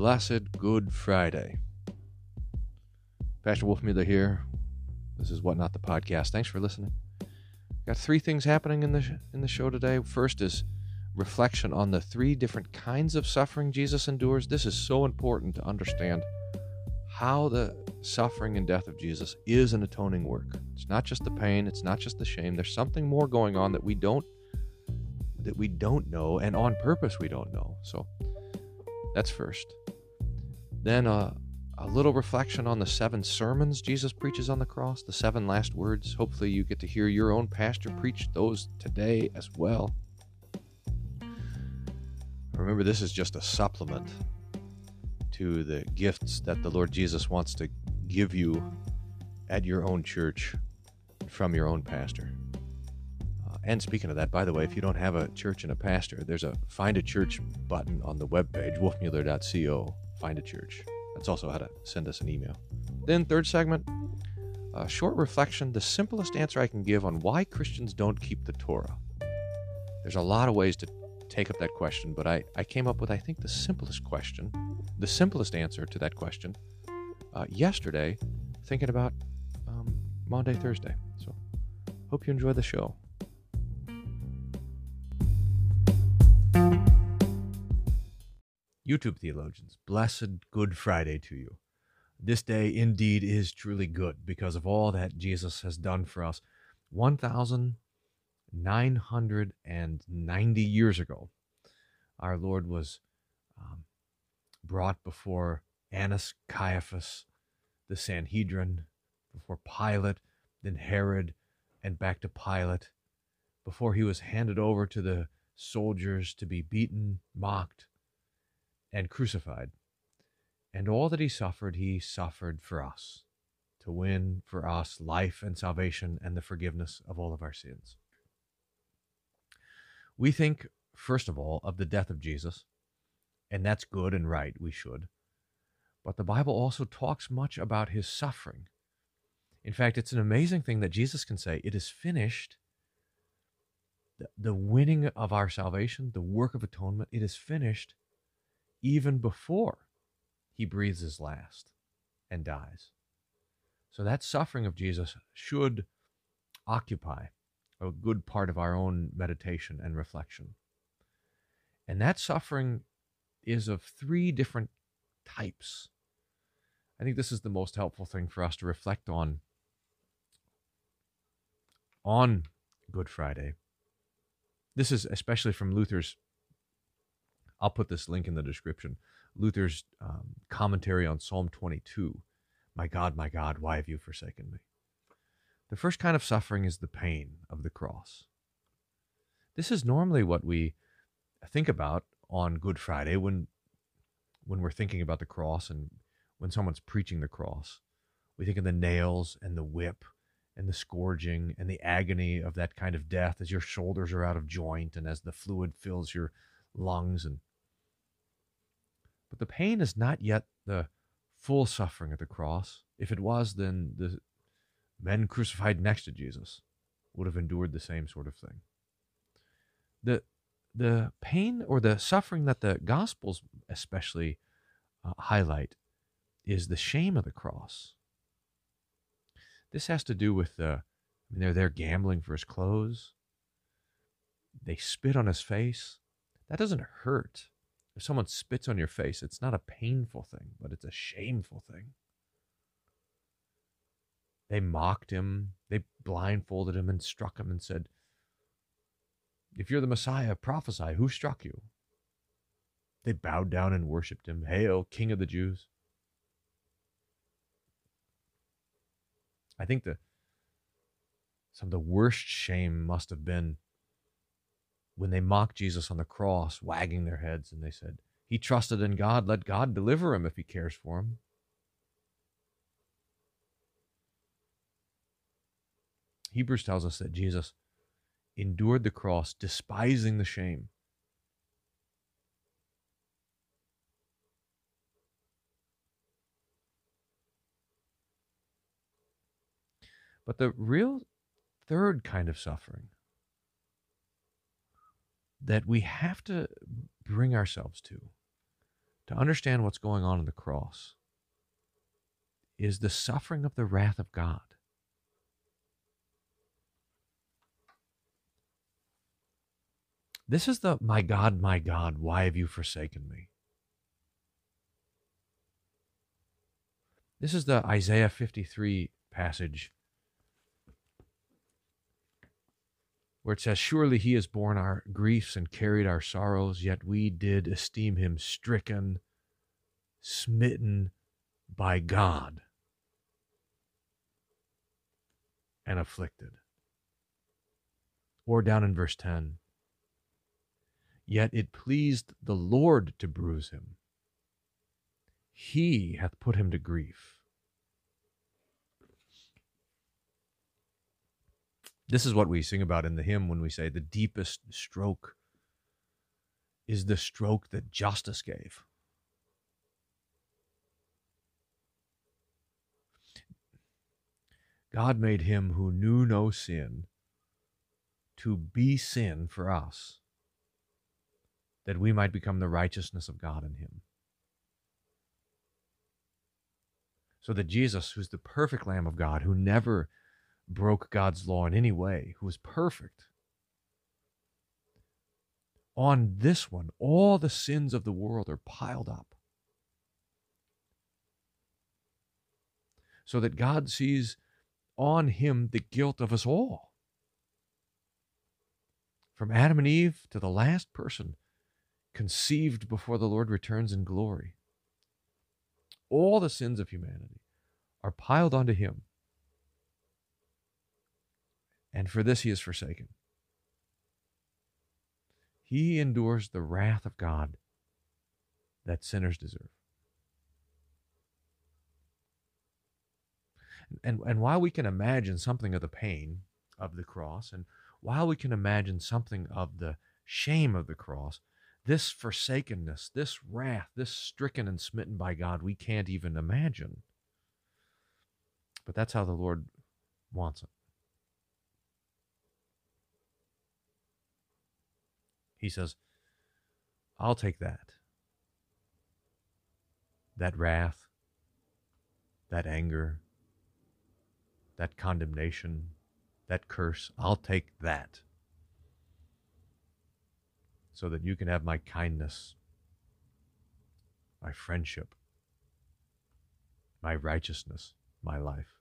blessed Good Friday. Pastor Wolfmueller here. This is What Not the Podcast. Thanks for listening. Got three things happening in the sh- in the show today. First is reflection on the three different kinds of suffering Jesus endures. This is so important to understand how the suffering and death of Jesus is an atoning work. It's not just the pain, it's not just the shame. There's something more going on that we don't that we don't know and on purpose we don't know. So that's first. Then uh, a little reflection on the seven sermons Jesus preaches on the cross, the seven last words. Hopefully, you get to hear your own pastor preach those today as well. Remember, this is just a supplement to the gifts that the Lord Jesus wants to give you at your own church from your own pastor. Uh, and speaking of that, by the way, if you don't have a church and a pastor, there's a Find a Church button on the webpage, wolfmueller.co. Find a church. That's also how to send us an email. Then, third segment, a short reflection the simplest answer I can give on why Christians don't keep the Torah. There's a lot of ways to take up that question, but I, I came up with, I think, the simplest question, the simplest answer to that question uh, yesterday, thinking about um, Maundy, Thursday. So, hope you enjoy the show. YouTube theologians, blessed Good Friday to you. This day indeed is truly good because of all that Jesus has done for us 1,990 years ago. Our Lord was um, brought before Annas, Caiaphas, the Sanhedrin, before Pilate, then Herod, and back to Pilate, before he was handed over to the soldiers to be beaten, mocked, and crucified. And all that he suffered, he suffered for us, to win for us life and salvation and the forgiveness of all of our sins. We think, first of all, of the death of Jesus, and that's good and right, we should. But the Bible also talks much about his suffering. In fact, it's an amazing thing that Jesus can say, It is finished. The, the winning of our salvation, the work of atonement, it is finished even before he breathes his last and dies. So that suffering of Jesus should occupy a good part of our own meditation and reflection. And that suffering is of three different types. I think this is the most helpful thing for us to reflect on on Good Friday. This is especially from Luther's I'll put this link in the description. Luther's um, commentary on Psalm 22. My God, my God, why have you forsaken me? The first kind of suffering is the pain of the cross. This is normally what we think about on Good Friday when when we're thinking about the cross and when someone's preaching the cross. We think of the nails and the whip and the scourging and the agony of that kind of death as your shoulders are out of joint and as the fluid fills your lungs and but the pain is not yet the full suffering of the cross. If it was, then the men crucified next to Jesus would have endured the same sort of thing. The, the pain or the suffering that the Gospels especially uh, highlight is the shame of the cross. This has to do with the, I mean, they're there gambling for his clothes. They spit on his face. That doesn't hurt if someone spits on your face, it's not a painful thing, but it's a shameful thing. They mocked him, they blindfolded him and struck him and said, If you're the Messiah, prophesy. Who struck you? They bowed down and worshiped him. Hail, King of the Jews. I think the some of the worst shame must have been when they mocked Jesus on the cross, wagging their heads, and they said, He trusted in God, let God deliver him if he cares for him. Hebrews tells us that Jesus endured the cross, despising the shame. But the real third kind of suffering that we have to bring ourselves to to understand what's going on in the cross is the suffering of the wrath of God. This is the, my God, my God, why have you forsaken me? This is the Isaiah 53 passage where it says, Surely he has borne our griefs and carried our sorrows, yet we did esteem him stricken, smitten by God, and afflicted. Or down in verse 10, Yet it pleased the Lord to bruise him. He hath put him to grief. This is what we sing about in the hymn when we say the deepest stroke is the stroke that justice gave. God made him who knew no sin to be sin for us that we might become the righteousness of God in him. So that Jesus, who's the perfect Lamb of God, who never broke God's law in any way, who was perfect, on this one, all the sins of the world are piled up. So that God sees on him the guilt of us all. From Adam and Eve to the last person conceived before the Lord returns in glory. All the sins of humanity are piled onto him. And for this he is forsaken. He endures the wrath of God that sinners deserve. And, and while we can imagine something of the pain of the cross, and while we can imagine something of the shame of the cross, this forsakenness, this wrath, this stricken and smitten by God, we can't even imagine. But that's how the Lord wants it. He says, I'll take that. That wrath, that anger, that condemnation, that curse, I'll take that so that you can have my kindness, my friendship, my righteousness, my life.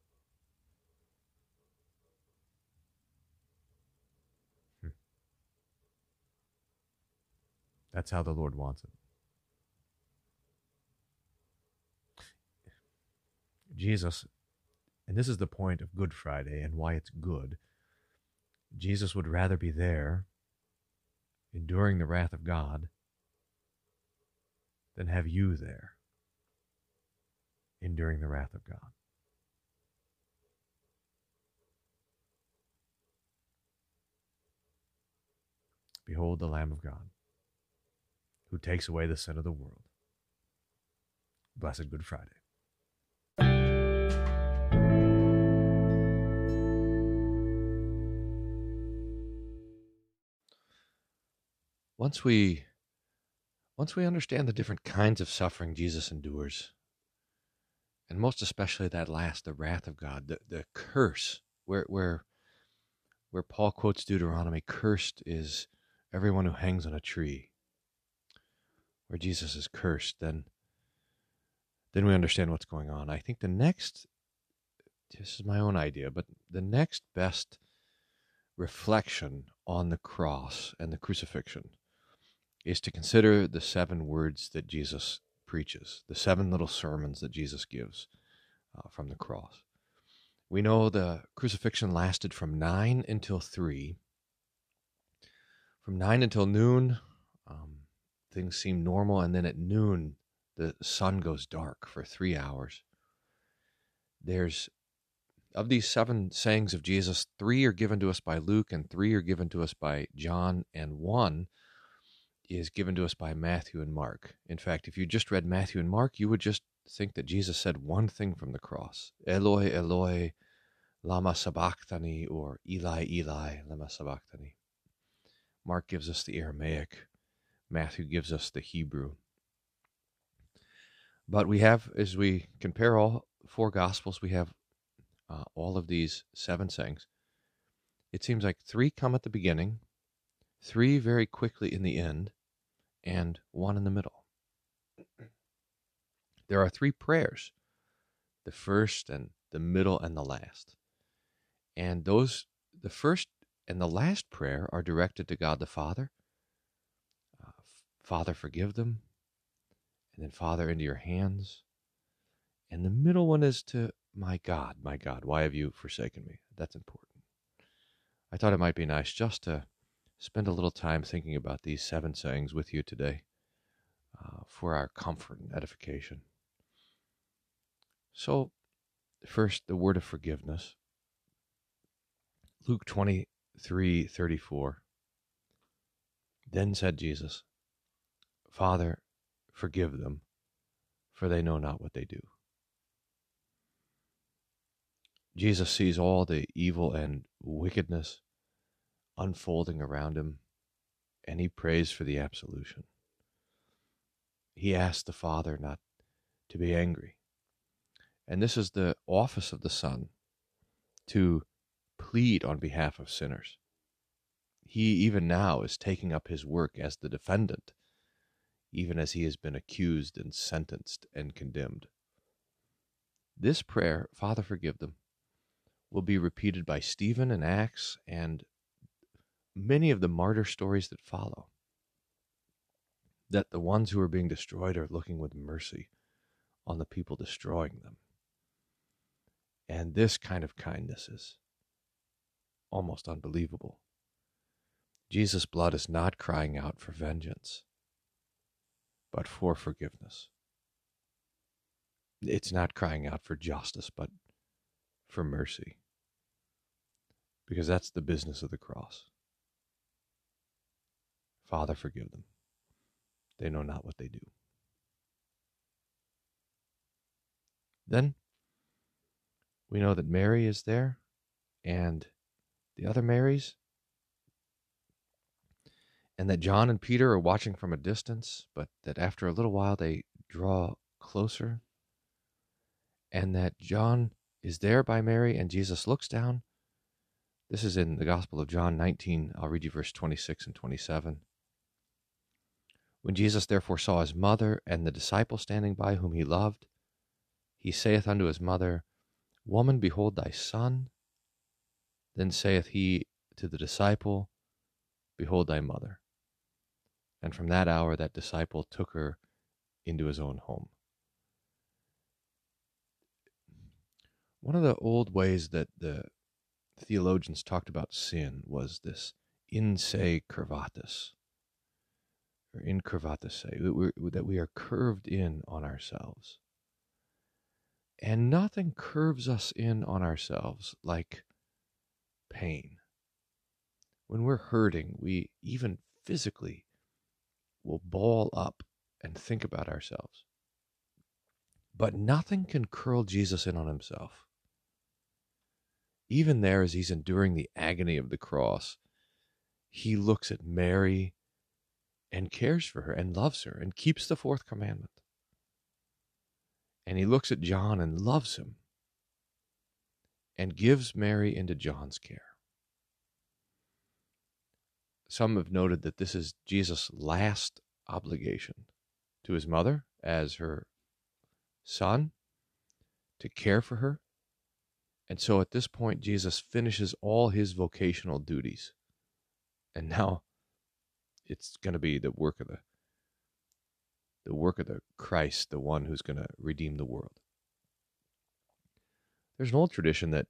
That's how the Lord wants it. Jesus, and this is the point of Good Friday and why it's good, Jesus would rather be there enduring the wrath of God than have you there enduring the wrath of God. Behold the Lamb of God who takes away the sin of the world. Blessed Good Friday. once we once we understand the different kinds of suffering Jesus endures, and most especially that last, the wrath of God, the, the curse, where where where Paul quotes Deuteronomy, cursed is everyone who hangs on a tree. Where Jesus is cursed, then then we understand what's going on. I think the next this is my own idea, but the next best reflection on the cross and the crucifixion is to consider the seven words that Jesus preaches, the seven little sermons that Jesus gives uh, from the cross. We know the crucifixion lasted from 9 until 3. From 9 until noon, um, things seem normal, and then at noon, the sun goes dark for three hours. There's, of these seven sayings of Jesus, three are given to us by Luke, and three are given to us by John, and one is given to us by Matthew and Mark. In fact, if you just read Matthew and Mark, you would just think that Jesus said one thing from the cross Eloi, Eloi, Lama Sabachthani, or Eli, Eli, Lama Sabachthani. Mark gives us the Aramaic, Matthew gives us the Hebrew. But we have, as we compare all four Gospels, we have uh, all of these seven sayings. It seems like three come at the beginning, three very quickly in the end, and one in the middle. There are three prayers the first and the middle and the last. And those, the first and the last prayer are directed to God the Father. Father, forgive them. And then, Father, into your hands. And the middle one is to my God, my God, why have you forsaken me? That's important. I thought it might be nice just to spend a little time thinking about these seven sayings with you today uh, for our comfort and edification. So, first, the word of forgiveness. Luke 23 34. Then said Jesus, Father, forgive them, for they know not what they do. Jesus sees all the evil and wickedness unfolding around him, and he prays for the absolution. He asks the Father not to be angry. And this is the office of the Son to plead on behalf of sinners. He, even now, is taking up his work as the defendant, even as he has been accused and sentenced and condemned. This prayer, Father, forgive them, will be repeated by Stephen in Acts and many of the martyr stories that follow. That the ones who are being destroyed are looking with mercy on the people destroying them. And this kind of kindness is almost unbelievable. Jesus' blood is not crying out for vengeance, but for forgiveness. It's not crying out for justice, but for mercy. Because that's the business of the cross. Father, forgive them. They know not what they do. Then we know that Mary is there and the other Marys, and that John and Peter are watching from a distance, but that after a little while they draw closer, and that John is there by Mary, and Jesus looks down. This is in the Gospel of John 19. I'll read you verse 26 and 27. When Jesus therefore saw his mother and the disciple standing by whom he loved, he saith unto his mother, Woman, behold thy son. Then saith he to the disciple, Behold thy mother. And from that hour that disciple took her into his own home. One of the old ways that the theologians talked about sin was this in se curvatus, or in incurvatus, that we are curved in on ourselves. And nothing curves us in on ourselves like pain. When we're hurting, we even physically will ball up and think about ourselves. But nothing can curl Jesus in on himself. Even there, as he's enduring the agony of the cross, he looks at Mary and cares for her and loves her and keeps the fourth commandment. And he looks at John and loves him and gives Mary into John's care. Some have noted that this is Jesus' last obligation to his mother as her son to care for her. And so at this point, Jesus finishes all his vocational duties. And now it's going to be the work of the the work of the Christ, the one who's going to redeem the world. There's an old tradition that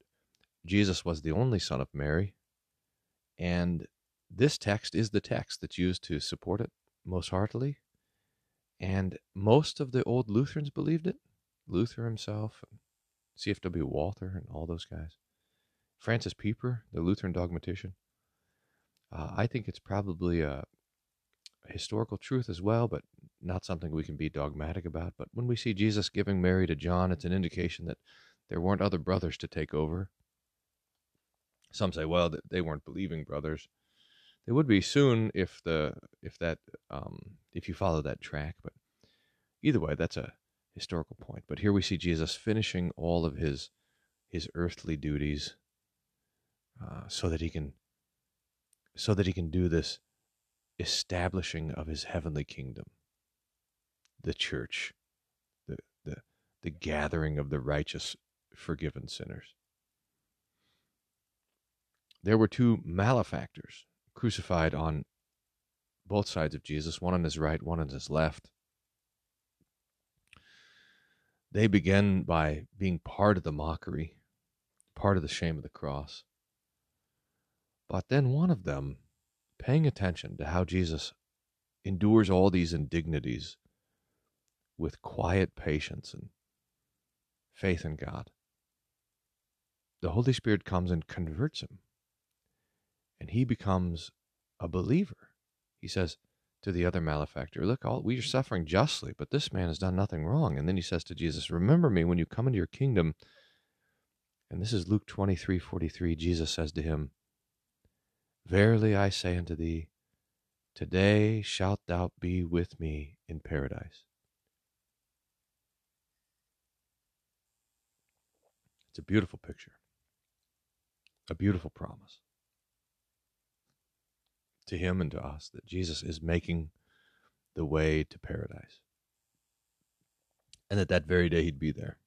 Jesus was the only son of Mary, and this text is the text that's used to support it most heartily. And most of the old Lutherans believed it. Luther himself, C.F.W. Walther, and all those guys. Francis Pieper, the Lutheran dogmatician. Uh, I think it's probably a, a historical truth as well, but not something we can be dogmatic about. But when we see Jesus giving Mary to John, it's an indication that there weren't other brothers to take over. Some say, well, they weren't believing brothers. They would be soon if the if that um, if you follow that track. But either way, that's a historical point. But here we see Jesus finishing all of his his earthly duties uh, so that he can so that he can do this establishing of his heavenly kingdom the church the the the gathering of the righteous forgiven sinners there were two malefactors crucified on both sides of Jesus one on his right one on his left they begin by being part of the mockery part of the shame of the cross but then one of them, paying attention to how Jesus endures all these indignities with quiet patience and faith in God, the Holy Spirit comes and converts him. And he becomes a believer. He says to the other malefactor, Look, all, we are suffering justly, but this man has done nothing wrong. And then he says to Jesus, Remember me when you come into your kingdom. And this is Luke 23 43. Jesus says to him, Verily I say unto thee, today shalt thou be with me in paradise. It's a beautiful picture, a beautiful promise to him and to us that Jesus is making the way to paradise. And that that very day he'd be there.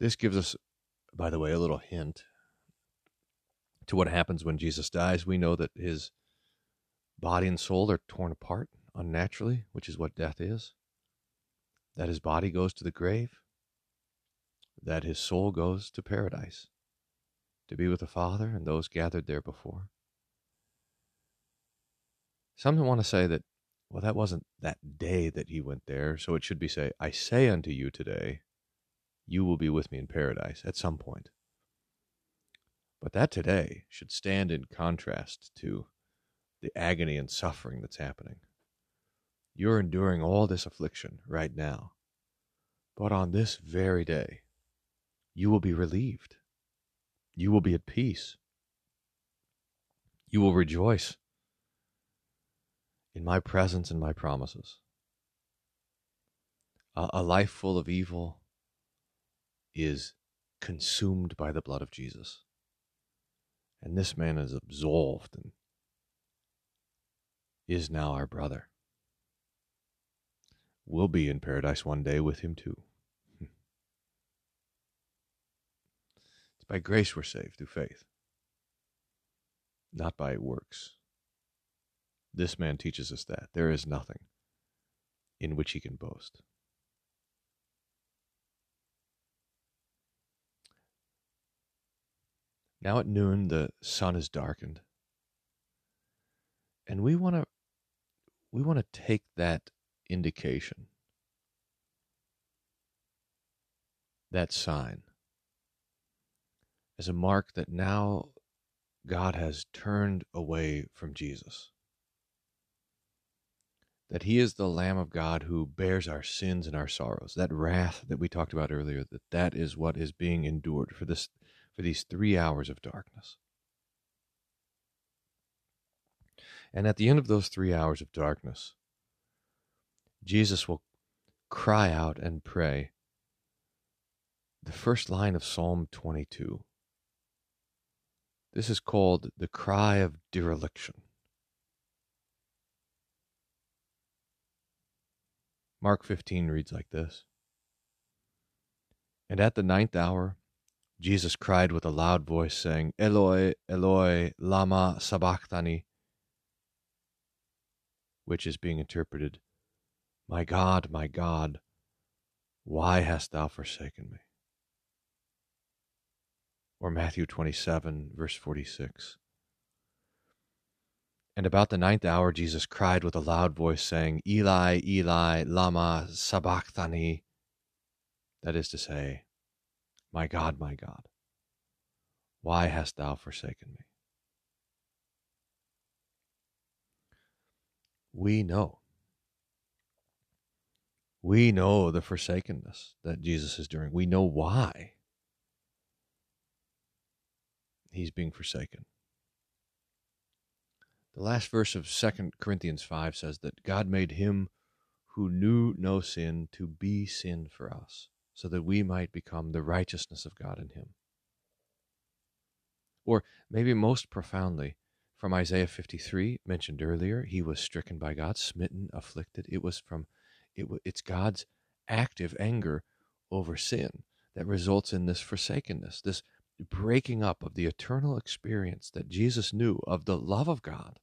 This gives us, by the way, a little hint to what happens when Jesus dies. We know that his body and soul are torn apart unnaturally, which is what death is. That his body goes to the grave, that his soul goes to paradise to be with the Father and those gathered there before. Some want to say that, well, that wasn't that day that he went there, so it should be say, I say unto you today, you will be with me in paradise at some point. But that today should stand in contrast to the agony and suffering that's happening. You're enduring all this affliction right now. But on this very day, you will be relieved. You will be at peace. You will rejoice in my presence and my promises. A, a life full of evil is consumed by the blood of Jesus. And this man is absolved and is now our brother. We'll be in paradise one day with him too. it's by grace we're saved through faith, not by works. This man teaches us that there is nothing in which he can boast. Now at noon, the sun is darkened. And we want to we want to take that indication, that sign, as a mark that now God has turned away from Jesus. That he is the Lamb of God who bears our sins and our sorrows. That wrath that we talked about earlier, that that is what is being endured for this for these three hours of darkness. And at the end of those three hours of darkness, Jesus will cry out and pray the first line of Psalm 22. This is called the cry of dereliction. Mark 15 reads like this And at the ninth hour, Jesus cried with a loud voice, saying, Eloi, Eloi, lama sabachthani, which is being interpreted, My God, my God, why hast thou forsaken me? Or Matthew 27, verse 46. And about the ninth hour, Jesus cried with a loud voice, saying, Eli, Eli, lama sabachthani, that is to say, my God, my God, why hast thou forsaken me? We know. We know the forsakenness that Jesus is doing. We know why he's being forsaken. The last verse of 2 Corinthians 5 says that God made him who knew no sin to be sin for us, so that we might become the righteousness of God in him. Or maybe most profoundly, from Isaiah 53, mentioned earlier, he was stricken by God, smitten, afflicted. It was from, it, it's God's active anger over sin that results in this forsakenness, this breaking up of the eternal experience that Jesus knew of the love of God.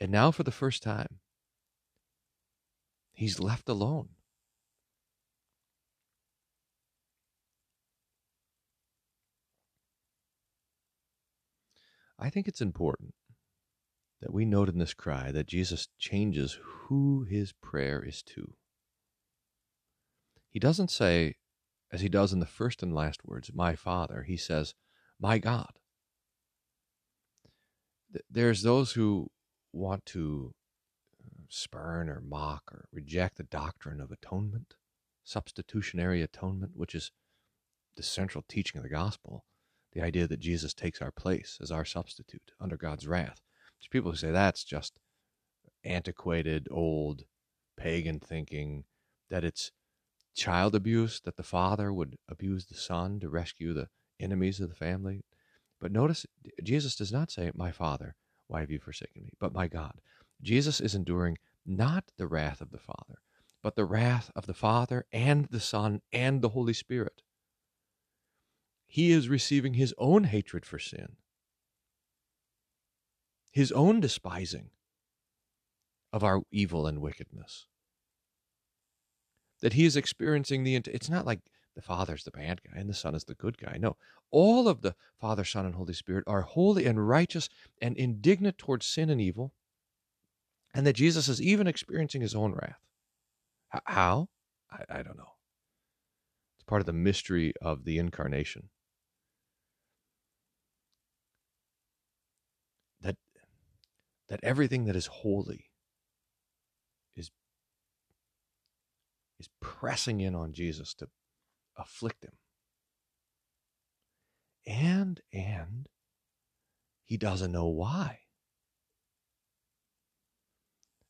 And now, for the first time, he's left alone. I think it's important that we note in this cry that Jesus changes who his prayer is to. He doesn't say, as he does in the first and last words, my Father. He says, my God. There's those who want to uh, spurn or mock or reject the doctrine of atonement, substitutionary atonement, which is the central teaching of the gospel the idea that Jesus takes our place as our substitute under God's wrath. There's people who say that's just antiquated, old, pagan thinking, that it's child abuse, that the father would abuse the son to rescue the enemies of the family. But notice, Jesus does not say, My Father, why have you forsaken me? But my God. Jesus is enduring not the wrath of the Father, but the wrath of the Father and the Son and the Holy Spirit he is receiving his own hatred for sin, his own despising of our evil and wickedness. That he is experiencing the, it's not like the Father's the bad guy and the Son is the good guy. No, all of the Father, Son, and Holy Spirit are holy and righteous and indignant towards sin and evil, and that Jesus is even experiencing his own wrath. How? I, I don't know. It's part of the mystery of the incarnation. that everything that is holy is pressing in on Jesus to afflict him. And and he doesn't know why.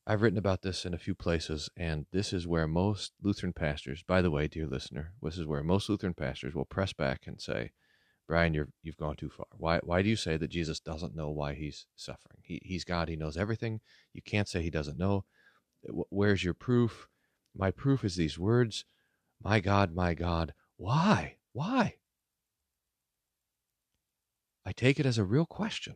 I've written about this in a few places, and this is where most Lutheran pastors, by the way, dear listener, this is where most Lutheran pastors will press back and say, Bryan, you're you've gone too far. Why why do you say that Jesus doesn't know why he's suffering? He he's God. He knows everything. You can't say he doesn't know. Where's your proof? My proof is these words. My God, my God, why? Why? I take it as a real question.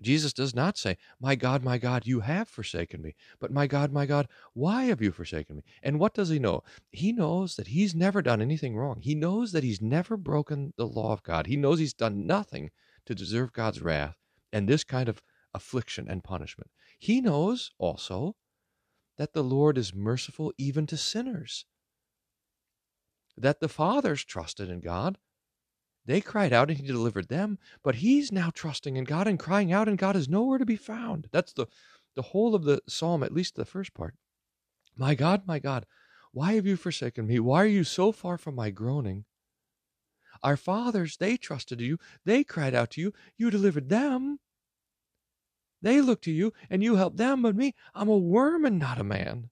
Jesus does not say, My God, my God, you have forsaken me. But my God, my God, why have you forsaken me? And what does he know? He knows that he's never done anything wrong. He knows that he's never broken the law of God. He knows he's done nothing to deserve God's wrath and this kind of affliction and punishment. He knows also that the Lord is merciful even to sinners, that the fathers trusted in God they cried out and he delivered them, but he's now trusting in God and crying out, and God is nowhere to be found. That's the, the whole of the psalm, at least the first part. My God, my God, why have you forsaken me? Why are you so far from my groaning? Our fathers, they trusted you. They cried out to you. You delivered them. They look to you and you help them, but me, I'm a worm and not a man.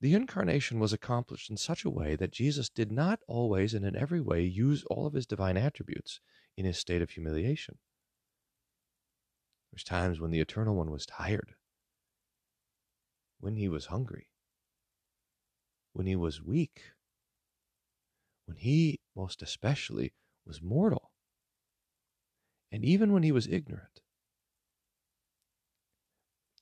The incarnation was accomplished in such a way that Jesus did not always and in every way use all of his divine attributes in his state of humiliation. There's times when the Eternal One was tired, when he was hungry, when he was weak, when he, most especially, was mortal, and even when he was ignorant.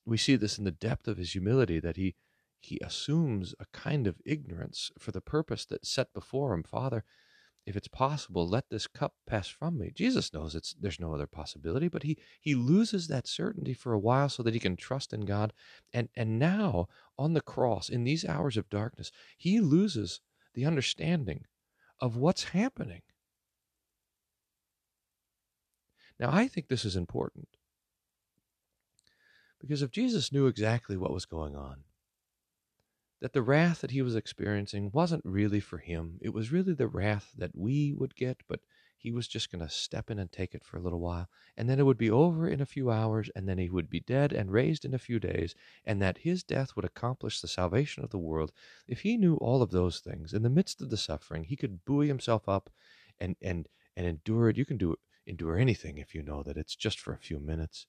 We see this in the depth of his humility that he he assumes a kind of ignorance for the purpose that's set before him. Father, if it's possible, let this cup pass from me. Jesus knows it's there's no other possibility, but he he loses that certainty for a while so that he can trust in God. And and now on the cross, in these hours of darkness, he loses the understanding of what's happening. Now I think this is important. Because if Jesus knew exactly what was going on, that the wrath that he was experiencing wasn't really for him. It was really the wrath that we would get, but he was just going to step in and take it for a little while, and then it would be over in a few hours, and then he would be dead and raised in a few days, and that his death would accomplish the salvation of the world. If he knew all of those things, in the midst of the suffering, he could buoy himself up and and and endure it. You can do endure anything if you know that it's just for a few minutes.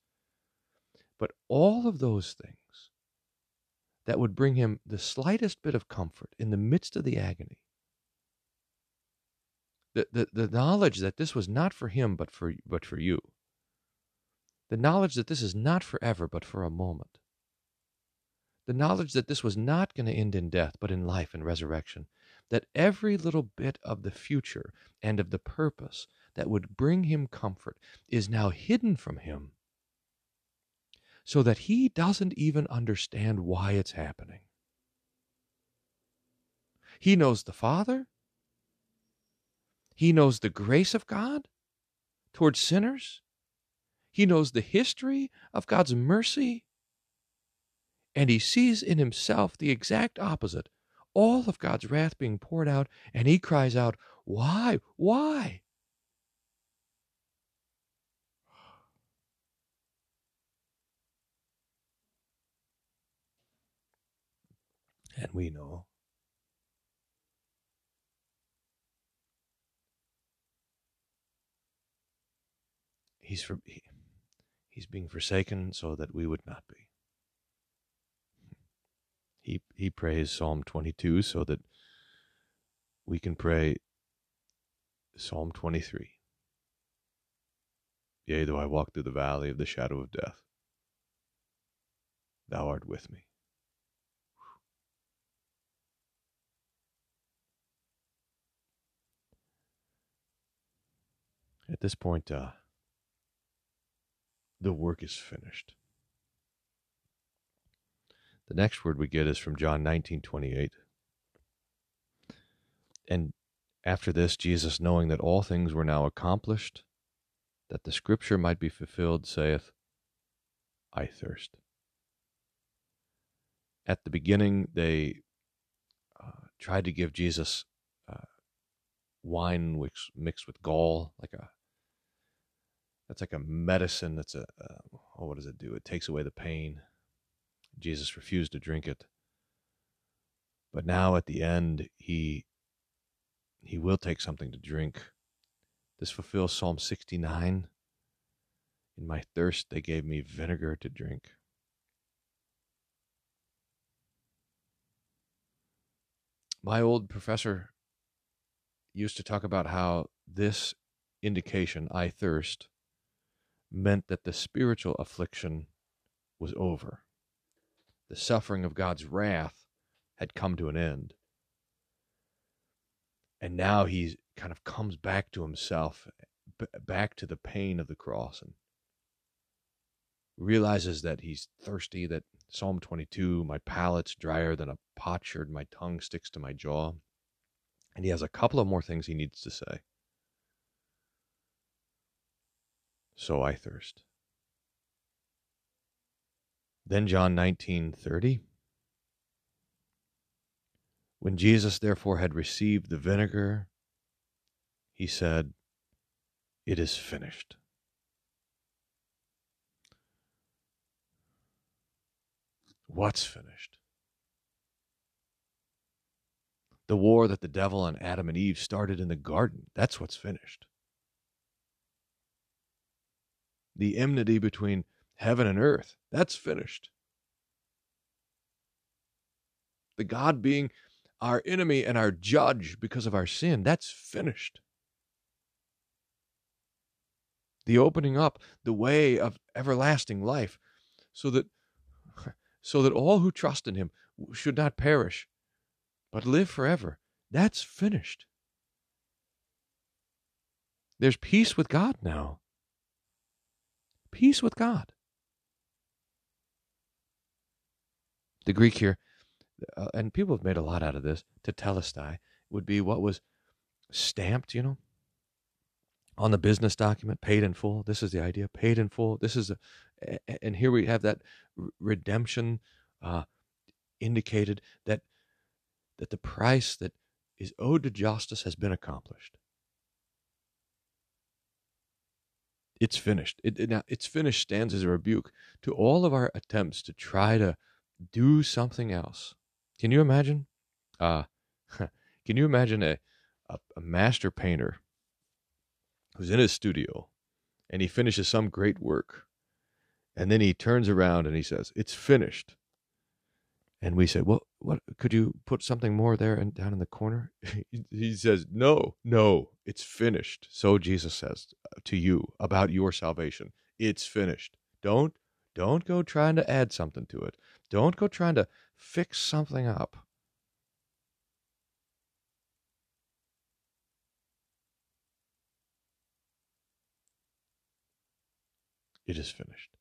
But all of those things that would bring him the slightest bit of comfort in the midst of the agony the, the, the knowledge that this was not for him but for but for you the knowledge that this is not forever but for a moment the knowledge that this was not going to end in death but in life and resurrection that every little bit of the future and of the purpose that would bring him comfort is now hidden from him so that he doesn't even understand why it's happening he knows the father he knows the grace of God towards sinners. He knows the history of God's mercy. And he sees in himself the exact opposite all of God's wrath being poured out, and he cries out, Why? Why? And we know he's for, he, he's being forsaken so that we would not be. He he prays Psalm 22 so that we can pray Psalm 23. Yea, though I walk through the valley of the shadow of death, thou art with me. This point, uh, the work is finished. The next word we get is from John 19:28. And after this Jesus knowing that all things were now accomplished that the scripture might be fulfilled saith I thirst. At the beginning they uh, tried to give Jesus uh, wine which mixed with gall like a that's like a medicine that's a uh, oh what does it do? It takes away the pain. Jesus refused to drink it. But now at the end he he will take something to drink. This fulfills psalm 69 in my thirst they gave me vinegar to drink. My old professor used to talk about how this indication i thirst meant that the spiritual affliction was over. The suffering of God's wrath had come to an end. And now he kind of comes back to himself, b- back to the pain of the cross, and realizes that he's thirsty, that Psalm 22, my palate's drier than a potsherd, my tongue sticks to my jaw. And he has a couple of more things he needs to say. So I thirst. Then John 19:30 When Jesus therefore had received the vinegar he said it is finished. What's finished? The war that the devil and Adam and Eve started in the garden, that's what's finished the enmity between heaven and earth. That's finished. The God being our enemy and our judge because of our sin, that's finished. The opening up the way of everlasting life so that so that all who trust in him should not perish but live forever. That's finished. There's peace with God now peace with God. The Greek here, uh, and people have made a lot out of this, tetelestai, would be what was stamped, you know, on the business document, paid in full. This is the idea, paid in full. This is, a, and here we have that redemption uh, indicated that that the price that is owed to justice has been accomplished. It's finished. It, it, now, it's finished stands as a rebuke to all of our attempts to try to do something else. Can you imagine? Uh, can you imagine a, a, a master painter who's in his studio and he finishes some great work and then he turns around and he says, It's finished. And we say, Well, what could you put something more there and down in the corner? he says, No, no, it's finished. So Jesus says uh, to you about your salvation. It's finished. Don't don't go trying to add something to it. Don't go trying to fix something up. It is finished.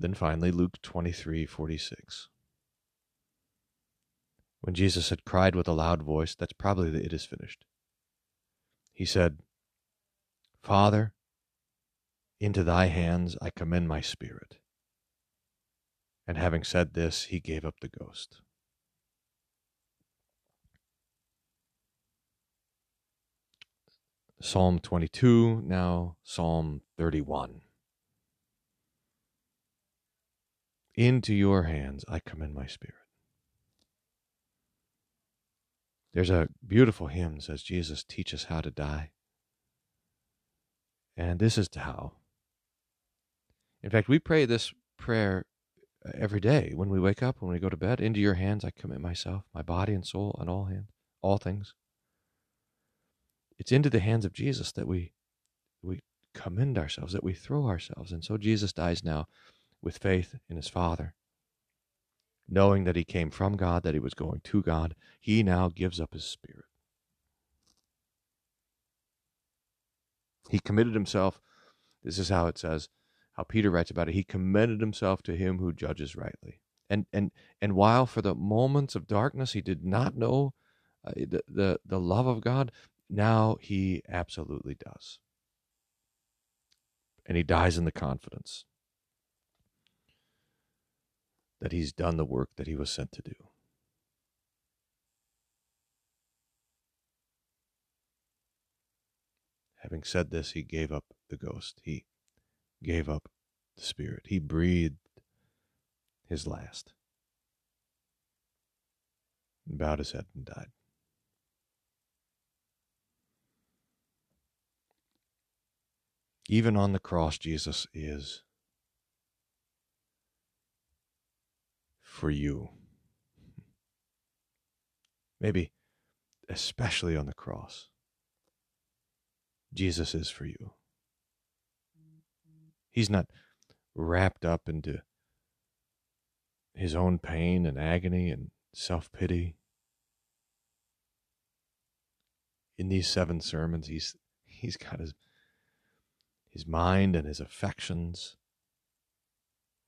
Then finally, Luke 23 46. When Jesus had cried with a loud voice, that's probably the it is finished. He said, Father, into thy hands I commend my spirit. And having said this, he gave up the ghost. Psalm 22, now Psalm 31. Into your hands I commend my spirit. There's a beautiful hymn that says, Jesus, teach us how to die. And this is how. In fact, we pray this prayer uh, every day when we wake up, when we go to bed. Into your hands I commit myself, my body and soul, and all hands, all things. It's into the hands of Jesus that we we commend ourselves, that we throw ourselves. And so Jesus dies now with faith in his Father. Knowing that he came from God, that he was going to God, he now gives up his spirit. He committed himself. This is how it says, how Peter writes about it. He commended himself to him who judges rightly. And and and while for the moments of darkness he did not know uh, the, the the love of God, now he absolutely does. And he dies in the confidence that he's done the work that he was sent to do. Having said this, he gave up the ghost. He gave up the spirit. He breathed his last and bowed his head and died. Even on the cross, Jesus is for you. Maybe especially on the cross. Jesus is for you. He's not wrapped up into his own pain and agony and self pity. In these seven sermons, he's he's got his his mind and his affections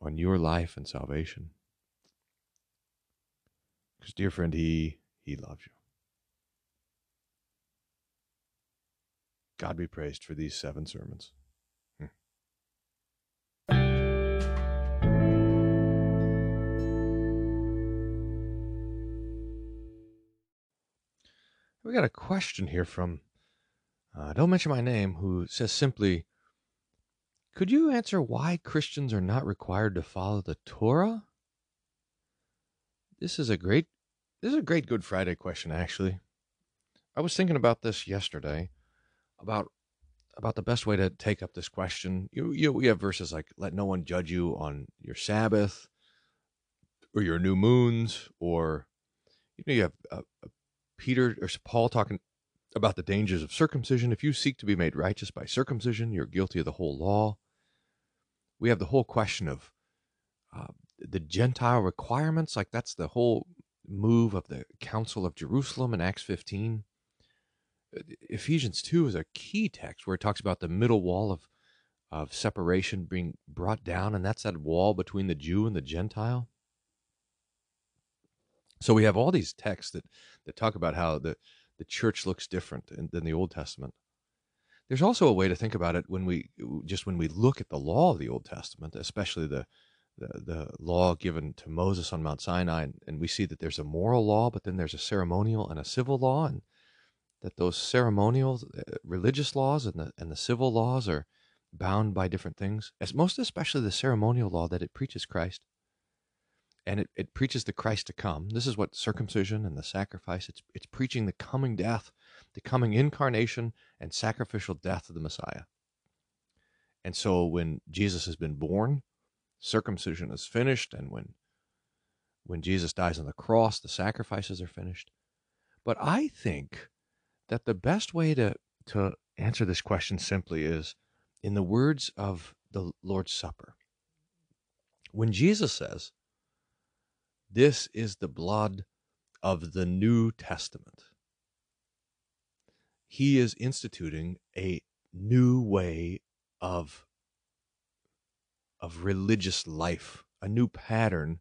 on your life and salvation. Because dear friend, he he loves you. God be praised for these seven sermons. Hmm. We got a question here from, uh, don't mention my name, who says simply, Could you answer why Christians are not required to follow the Torah? This is a great, this is a great Good Friday question, actually. I was thinking about this yesterday about about the best way to take up this question. You you we have verses like let no one judge you on your Sabbath or your new moons or you know you have uh, uh, Peter or Paul talking about the dangers of circumcision. If you seek to be made righteous by circumcision, you're guilty of the whole law. We have the whole question of uh, the Gentile requirements. Like that's the whole move of the Council of Jerusalem in Acts 15. Ephesians 2 is a key text where it talks about the middle wall of, of separation being brought down, and that's that wall between the Jew and the Gentile. So we have all these texts that, that talk about how the, the church looks different in, than the Old Testament. There's also a way to think about it when we just when we look at the law of the Old Testament, especially the the, the law given to Moses on Mount Sinai, and, and we see that there's a moral law, but then there's a ceremonial and a civil law, and that those ceremonial uh, religious laws and the and the civil laws are bound by different things, as most especially the ceremonial law that it preaches Christ. And it, it preaches the Christ to come. This is what circumcision and the sacrifice, it's it's preaching the coming death, the coming incarnation and sacrificial death of the Messiah. And so when Jesus has been born, circumcision is finished, and when when Jesus dies on the cross, the sacrifices are finished. But I think that the best way to, to answer this question simply is in the words of the Lord's Supper. When Jesus says, This is the blood of the New Testament, he is instituting a new way of, of religious life, a new pattern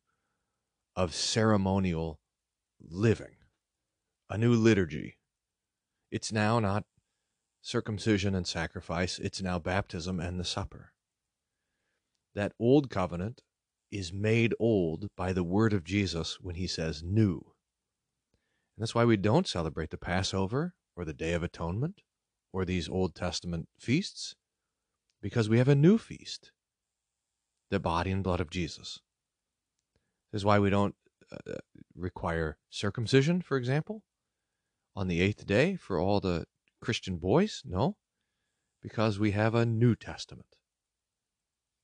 of ceremonial living, a new liturgy. It's now not circumcision and sacrifice, it's now baptism and the supper. That old covenant is made old by the word of Jesus when he says new. And that's why we don't celebrate the Passover or the Day of Atonement or these Old Testament feasts, because we have a new feast, the body and blood of Jesus. This is why we don't uh, require circumcision, for example, on the eighth day for all the Christian boys? No, because we have a New Testament,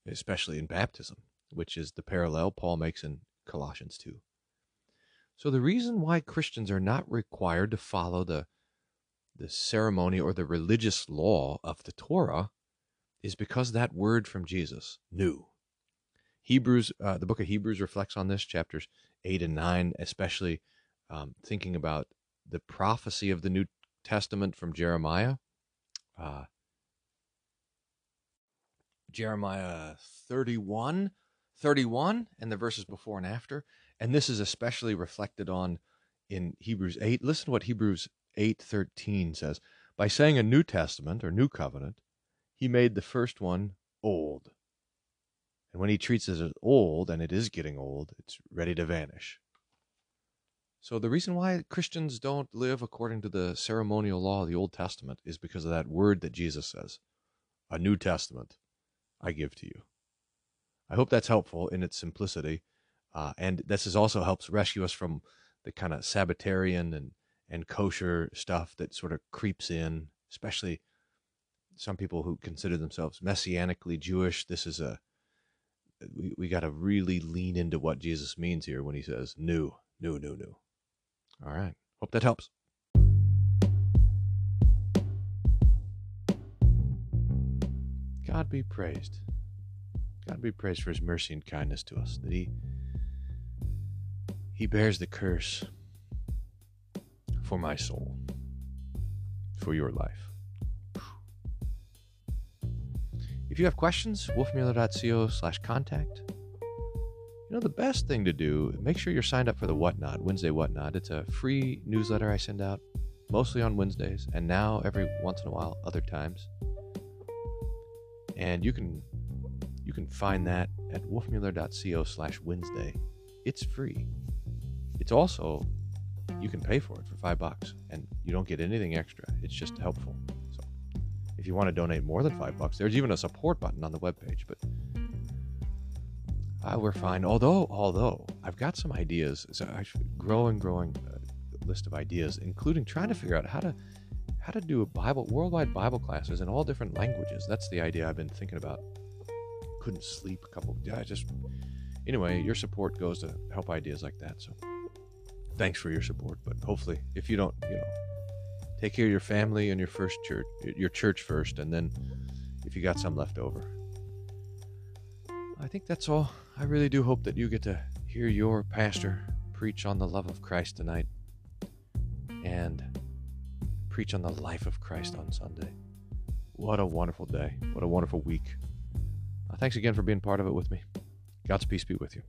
especially in baptism, which is the parallel Paul makes in Colossians 2. So the reason why Christians are not required to follow the the ceremony or the religious law of the Torah is because that word from Jesus, new. Hebrews, uh, the book of Hebrews reflects on this, chapters 8 and 9, especially um, thinking about the prophecy of the New Testament from Jeremiah. Uh, Jeremiah 31, 31, and the verses before and after. And this is especially reflected on in Hebrews 8. Listen to what Hebrews 8:13 says. By saying a New Testament or New Covenant, he made the first one old. And when he treats it as old, and it is getting old, it's ready to vanish. So the reason why Christians don't live according to the ceremonial law of the Old Testament is because of that word that Jesus says, a New Testament I give to you. I hope that's helpful in its simplicity. Uh, and this is also helps rescue us from the kind of Sabbatarian and, and kosher stuff that sort of creeps in, especially some people who consider themselves messianically Jewish. This is a, we, we got to really lean into what Jesus means here when he says new, new, new, new. All right. Hope that helps. God be praised. God be praised for his mercy and kindness to us, that he he bears the curse for my soul, for your life. If you have questions, wolfmueller.co slash contact. You know, the best thing to do, make sure you're signed up for the Whatnot, Wednesday Whatnot. It's a free newsletter I send out mostly on Wednesdays and now every once in a while other times. And you can you can find that at wolfmueller.co slash Wednesday. It's free. It's also you can pay for it for five bucks and you don't get anything extra. It's just helpful. You want to donate more than five bucks, there's even a support button on the webpage, but uh, we're fine. Although, although I've got some ideas, it's a growing, growing uh, list of ideas, including trying to figure out how to how to do a Bible worldwide Bible classes in all different languages. That's the idea I've been thinking about. Couldn't sleep a couple. Yeah, just anyway. Your support goes to help ideas like that. So, thanks for your support. But hopefully, if you don't, you know, take care of your family and your first church, your church first, and then if you got some left over. I think that's all. I really do hope that you get to hear your pastor preach on the love of Christ tonight and preach on the life of Christ on Sunday. What a wonderful day. What a wonderful week. Uh, thanks again for being part of it with me. God's peace be with you.